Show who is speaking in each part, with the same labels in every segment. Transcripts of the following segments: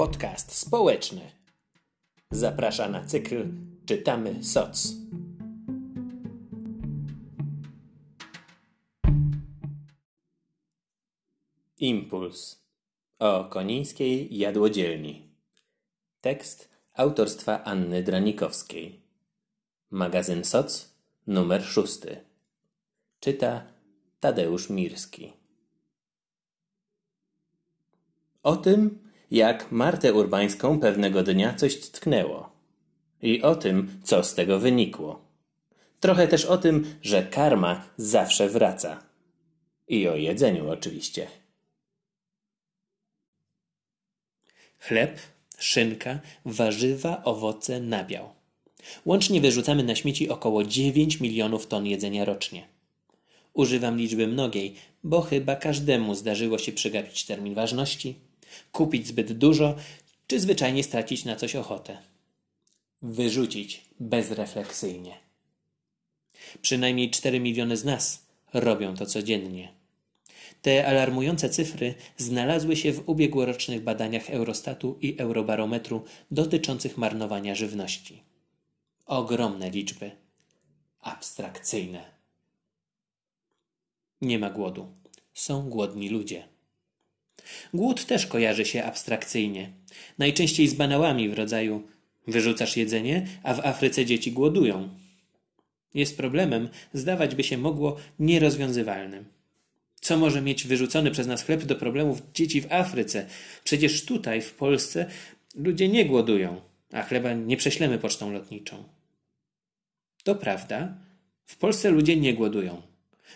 Speaker 1: podcast społeczny. Zaprasza na cykl Czytamy Soc. Impuls o konińskiej jadłodzielni. Tekst autorstwa Anny Dranikowskiej. Magazyn Soc, numer szósty. Czyta Tadeusz Mirski. O tym, jak Martę Urbańską pewnego dnia coś tknęło. I o tym, co z tego wynikło. Trochę też o tym, że karma zawsze wraca. I o jedzeniu oczywiście. Chleb, szynka, warzywa, owoce, nabiał. Łącznie wyrzucamy na śmieci około 9 milionów ton jedzenia rocznie. Używam liczby mnogiej, bo chyba każdemu zdarzyło się przegapić termin ważności, kupić zbyt dużo, czy zwyczajnie stracić na coś ochotę. Wyrzucić bezrefleksyjnie. Przynajmniej 4 miliony z nas robią to codziennie. Te alarmujące cyfry znalazły się w ubiegłorocznych badaniach Eurostatu i Eurobarometru dotyczących marnowania żywności. Ogromne liczby. Abstrakcyjne. Nie ma głodu. Są głodni ludzie. Głód też kojarzy się abstrakcyjnie. Najczęściej z banałami w rodzaju wyrzucasz jedzenie, a w Afryce dzieci głodują. Jest problemem, zdawać by się mogło, nierozwiązywalnym. Co może mieć wyrzucony przez nas chleb do problemów dzieci w Afryce? Przecież tutaj, w Polsce, ludzie nie głodują, a chleba nie prześlemy pocztą lotniczą. To prawda, w Polsce ludzie nie głodują.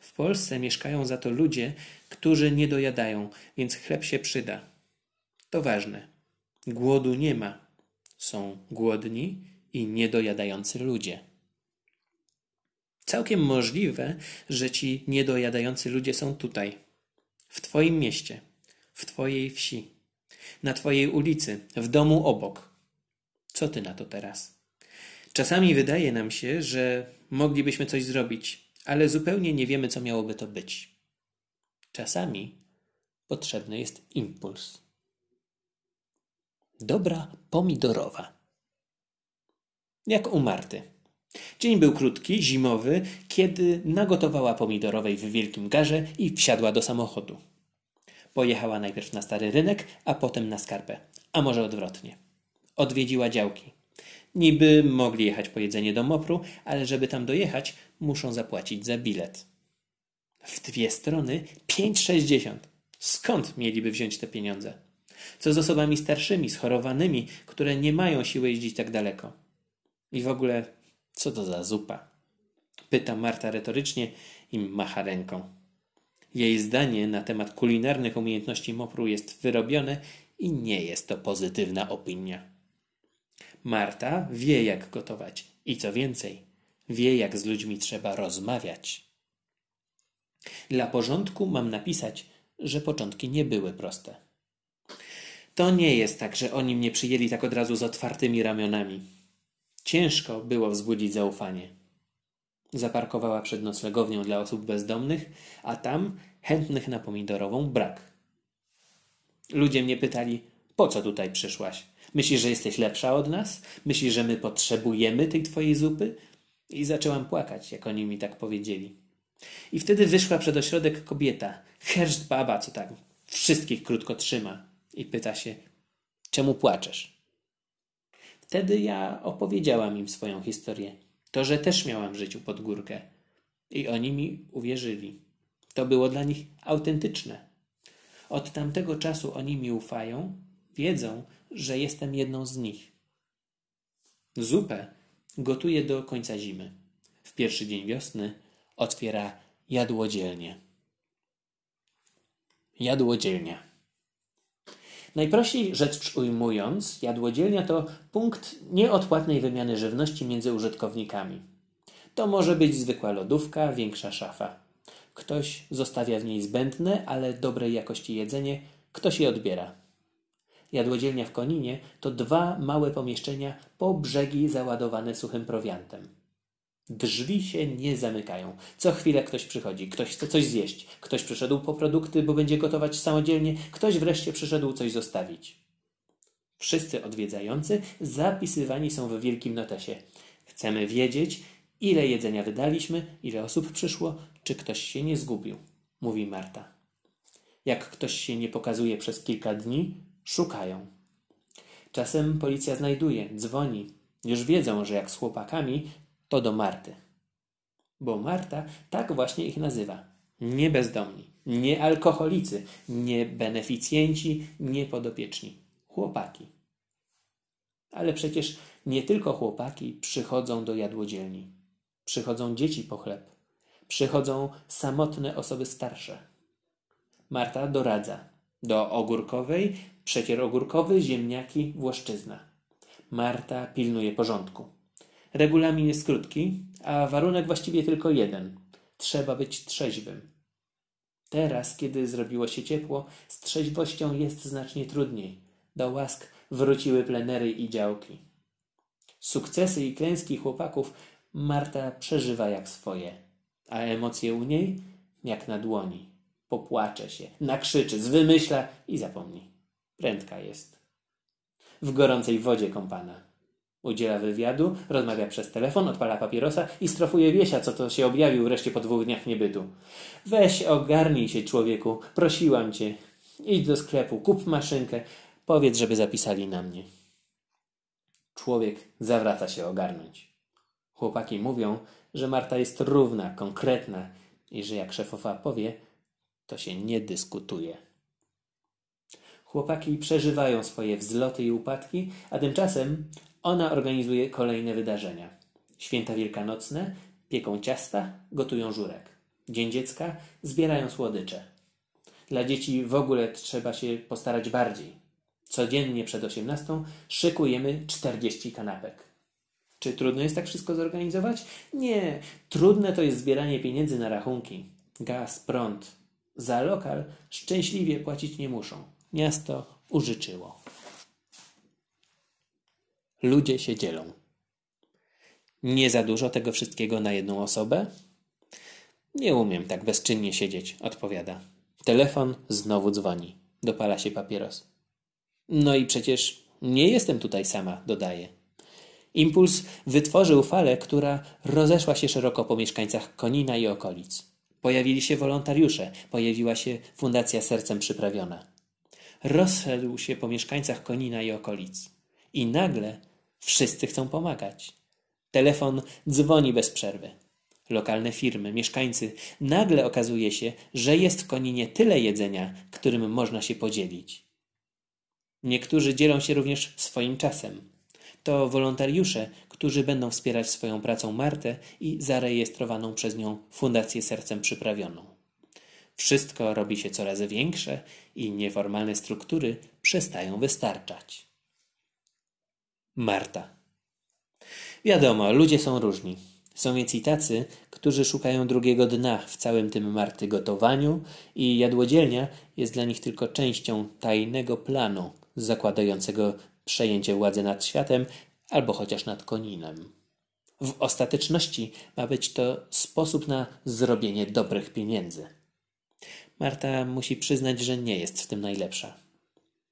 Speaker 1: W Polsce mieszkają za to ludzie, którzy nie dojadają, więc chleb się przyda. To ważne. Głodu nie ma. Są głodni i niedojadający ludzie. Całkiem możliwe, że ci niedojadający ludzie są tutaj, w Twoim mieście, w Twojej wsi, na Twojej ulicy, w domu obok. Co Ty na to teraz? Czasami wydaje nam się, że moglibyśmy coś zrobić, ale zupełnie nie wiemy, co miałoby to być. Czasami potrzebny jest impuls. Dobra pomidorowa. Jak u Marty. Dzień był krótki, zimowy, kiedy nagotowała pomidorowej w wielkim garze i wsiadła do samochodu. Pojechała najpierw na stary rynek, a potem na skarpę, a może odwrotnie. Odwiedziła działki. Niby mogli jechać po jedzenie do Mopru, ale żeby tam dojechać, muszą zapłacić za bilet. W dwie strony 5,60. Skąd mieliby wziąć te pieniądze? Co z osobami starszymi, schorowanymi, które nie mają siły jeździć tak daleko? I w ogóle, co to za zupa? Pyta Marta retorycznie i macha ręką. Jej zdanie na temat kulinarnych umiejętności Mopru jest wyrobione i nie jest to pozytywna opinia. Marta wie, jak gotować i co więcej, wie, jak z ludźmi trzeba rozmawiać. Dla porządku mam napisać, że początki nie były proste. To nie jest tak, że oni mnie przyjęli tak od razu z otwartymi ramionami. Ciężko było wzbudzić zaufanie. Zaparkowała przed noclegownią dla osób bezdomnych, a tam chętnych na pomidorową brak. Ludzie mnie pytali, po co tutaj przyszłaś? Myślisz, że jesteś lepsza od nas? Myślisz, że my potrzebujemy tej twojej zupy? I zaczęłam płakać, jak oni mi tak powiedzieli. I wtedy wyszła przed ośrodek kobieta, herszt baba, co tak wszystkich krótko trzyma i pyta się, czemu płaczesz? Wtedy ja opowiedziałam im swoją historię. To, że też miałam w życiu pod górkę. I oni mi uwierzyli. To było dla nich autentyczne. Od tamtego czasu oni mi ufają, wiedzą, że jestem jedną z nich. Zupę gotuję do końca zimy. W pierwszy dzień wiosny otwiera jadłodzielnię. Jadłodzielnia. Najprościej rzecz ujmując, jadłodzielnia to punkt nieodpłatnej wymiany żywności między użytkownikami. To może być zwykła lodówka, większa szafa. Ktoś zostawia w niej zbędne, ale dobrej jakości jedzenie, ktoś je odbiera. Jadłodzielnia w Koninie to dwa małe pomieszczenia po brzegi załadowane suchym prowiantem. Drzwi się nie zamykają. Co chwilę ktoś przychodzi, ktoś chce coś zjeść, ktoś przyszedł po produkty, bo będzie gotować samodzielnie, ktoś wreszcie przyszedł coś zostawić. Wszyscy odwiedzający zapisywani są w wielkim notesie. Chcemy wiedzieć, ile jedzenia wydaliśmy, ile osób przyszło, czy ktoś się nie zgubił, mówi Marta. Jak ktoś się nie pokazuje przez kilka dni, szukają. Czasem policja znajduje, dzwoni. Już wiedzą, że jak z chłopakami, to do Marty. Bo Marta tak właśnie ich nazywa. Nie bezdomni, nie alkoholicy, nie beneficjenci, nie podopieczni. Chłopaki. Ale przecież nie tylko chłopaki przychodzą do jadłodzielni. Przychodzą dzieci po chleb. Przychodzą samotne osoby starsze. Marta doradza. Do ogórkowej, przecier ogórkowy, ziemniaki, włoszczyzna. Marta pilnuje porządku. Regulamin jest krótki, a warunek właściwie tylko jeden. Trzeba być trzeźwym. Teraz, kiedy zrobiło się ciepło, z trzeźwością jest znacznie trudniej. Do łask wróciły plenery i działki. Sukcesy i klęski chłopaków Marta przeżywa jak swoje, a emocje u niej jak na dłoni. Popłacze się, nakrzyczy, zwymyśla i zapomni. Prędka jest. W gorącej wodzie kąpana. Udziela wywiadu, rozmawia przez telefon, odpala papierosa i strofuje wiesia, co to się objawił wreszcie po dwóch dniach niebytu. Weź, ogarnij się, człowieku, prosiłam cię. Idź do sklepu, kup maszynkę, powiedz, żeby zapisali na mnie. Człowiek zawraca się ogarnąć. Chłopaki mówią, że Marta jest równa, konkretna i że jak szefowa powie, to się nie dyskutuje. Chłopaki przeżywają swoje wzloty i upadki, a tymczasem ona organizuje kolejne wydarzenia. Święta wielkanocne, pieką ciasta, gotują żurek. Dzień dziecka, zbierają słodycze. Dla dzieci w ogóle trzeba się postarać bardziej. Codziennie przed osiemnastą szykujemy 40 kanapek. Czy trudno jest tak wszystko zorganizować? Nie. Trudne to jest zbieranie pieniędzy na rachunki. Gaz, prąd. Za lokal szczęśliwie płacić nie muszą. Miasto użyczyło. Ludzie się dzielą. Nie za dużo tego wszystkiego na jedną osobę? Nie umiem tak bezczynnie siedzieć, odpowiada. Telefon znowu dzwoni. Dopala się papieros. No i przecież nie jestem tutaj sama, dodaje. Impuls wytworzył falę, która rozeszła się szeroko po mieszkańcach Konina i okolic. Pojawili się wolontariusze, pojawiła się Fundacja Sercem Przyprawiona. Rozszedł się po mieszkańcach Konina i okolic. I nagle wszyscy chcą pomagać. Telefon dzwoni bez przerwy. Lokalne firmy, mieszkańcy. Nagle okazuje się, że jest w Koninie tyle jedzenia, którym można się podzielić. Niektórzy dzielą się również swoim czasem. To wolontariusze, którzy będą wspierać swoją pracą Martę i zarejestrowaną przez nią Fundację Sercem Przyprawioną. Wszystko robi się coraz większe i nieformalne struktury przestają wystarczać. Marta. Wiadomo, ludzie są różni. Są więc i tacy, którzy szukają drugiego dna w całym tym Marty gotowaniu i jadłodzielnia jest dla nich tylko częścią tajnego planu zakładającego przejęcie władzy nad światem albo chociaż nad koninem. W ostateczności ma być to sposób na zrobienie dobrych pieniędzy. Marta musi przyznać, że nie jest w tym najlepsza.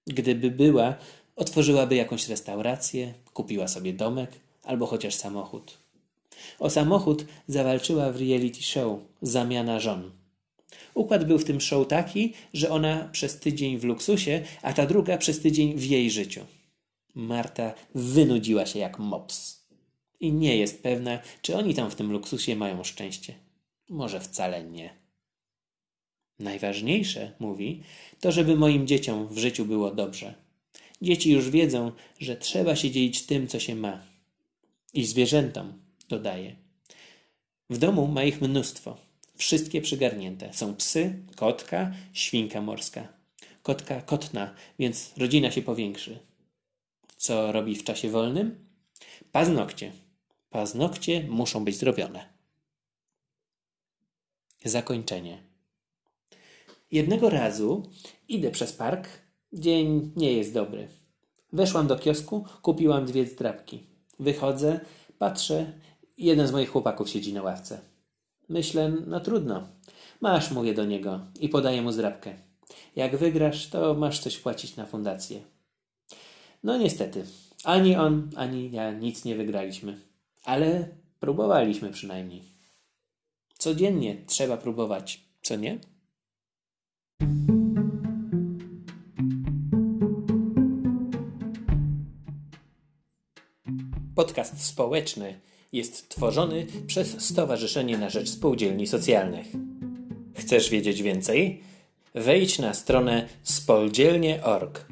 Speaker 1: Gdyby była, otworzyłaby jakąś restaurację, kupiła sobie domek albo chociaż samochód. O samochód zawalczyła w reality show Zamiana żon. Układ był w tym show taki, że ona przez tydzień w luksusie, a ta druga przez tydzień w jej życiu. Marta wynudziła się jak mops. I nie jest pewna, czy oni tam w tym luksusie mają szczęście. Może wcale nie. Najważniejsze, mówi, to żeby moim dzieciom w życiu było dobrze. Dzieci już wiedzą, że trzeba się dzielić tym, co się ma. I zwierzętom, dodaje. W domu ma ich mnóstwo. Wszystkie przygarnięte. Są psy, kotka, świnka morska. Kotka kotna, więc rodzina się powiększy. Co robi w czasie wolnym? Paznokcie. Paznokcie muszą być zrobione. Zakończenie. Jednego razu idę przez park. Dzień nie jest dobry. Weszłam do kiosku, kupiłam dwie zdrabki. Wychodzę, patrzę, jeden z moich chłopaków siedzi na ławce. Myślę, no trudno. Masz, mówię do niego i podaję mu zdrabkę. Jak wygrasz, to masz coś płacić na fundację. No niestety, ani on, ani ja nic nie wygraliśmy. Ale próbowaliśmy przynajmniej. Codziennie trzeba próbować, co nie? Podcast społeczny jest tworzony przez Stowarzyszenie na Rzecz Spółdzielni Socjalnych. Chcesz wiedzieć więcej? Wejdź na stronę spoldzielnie.org.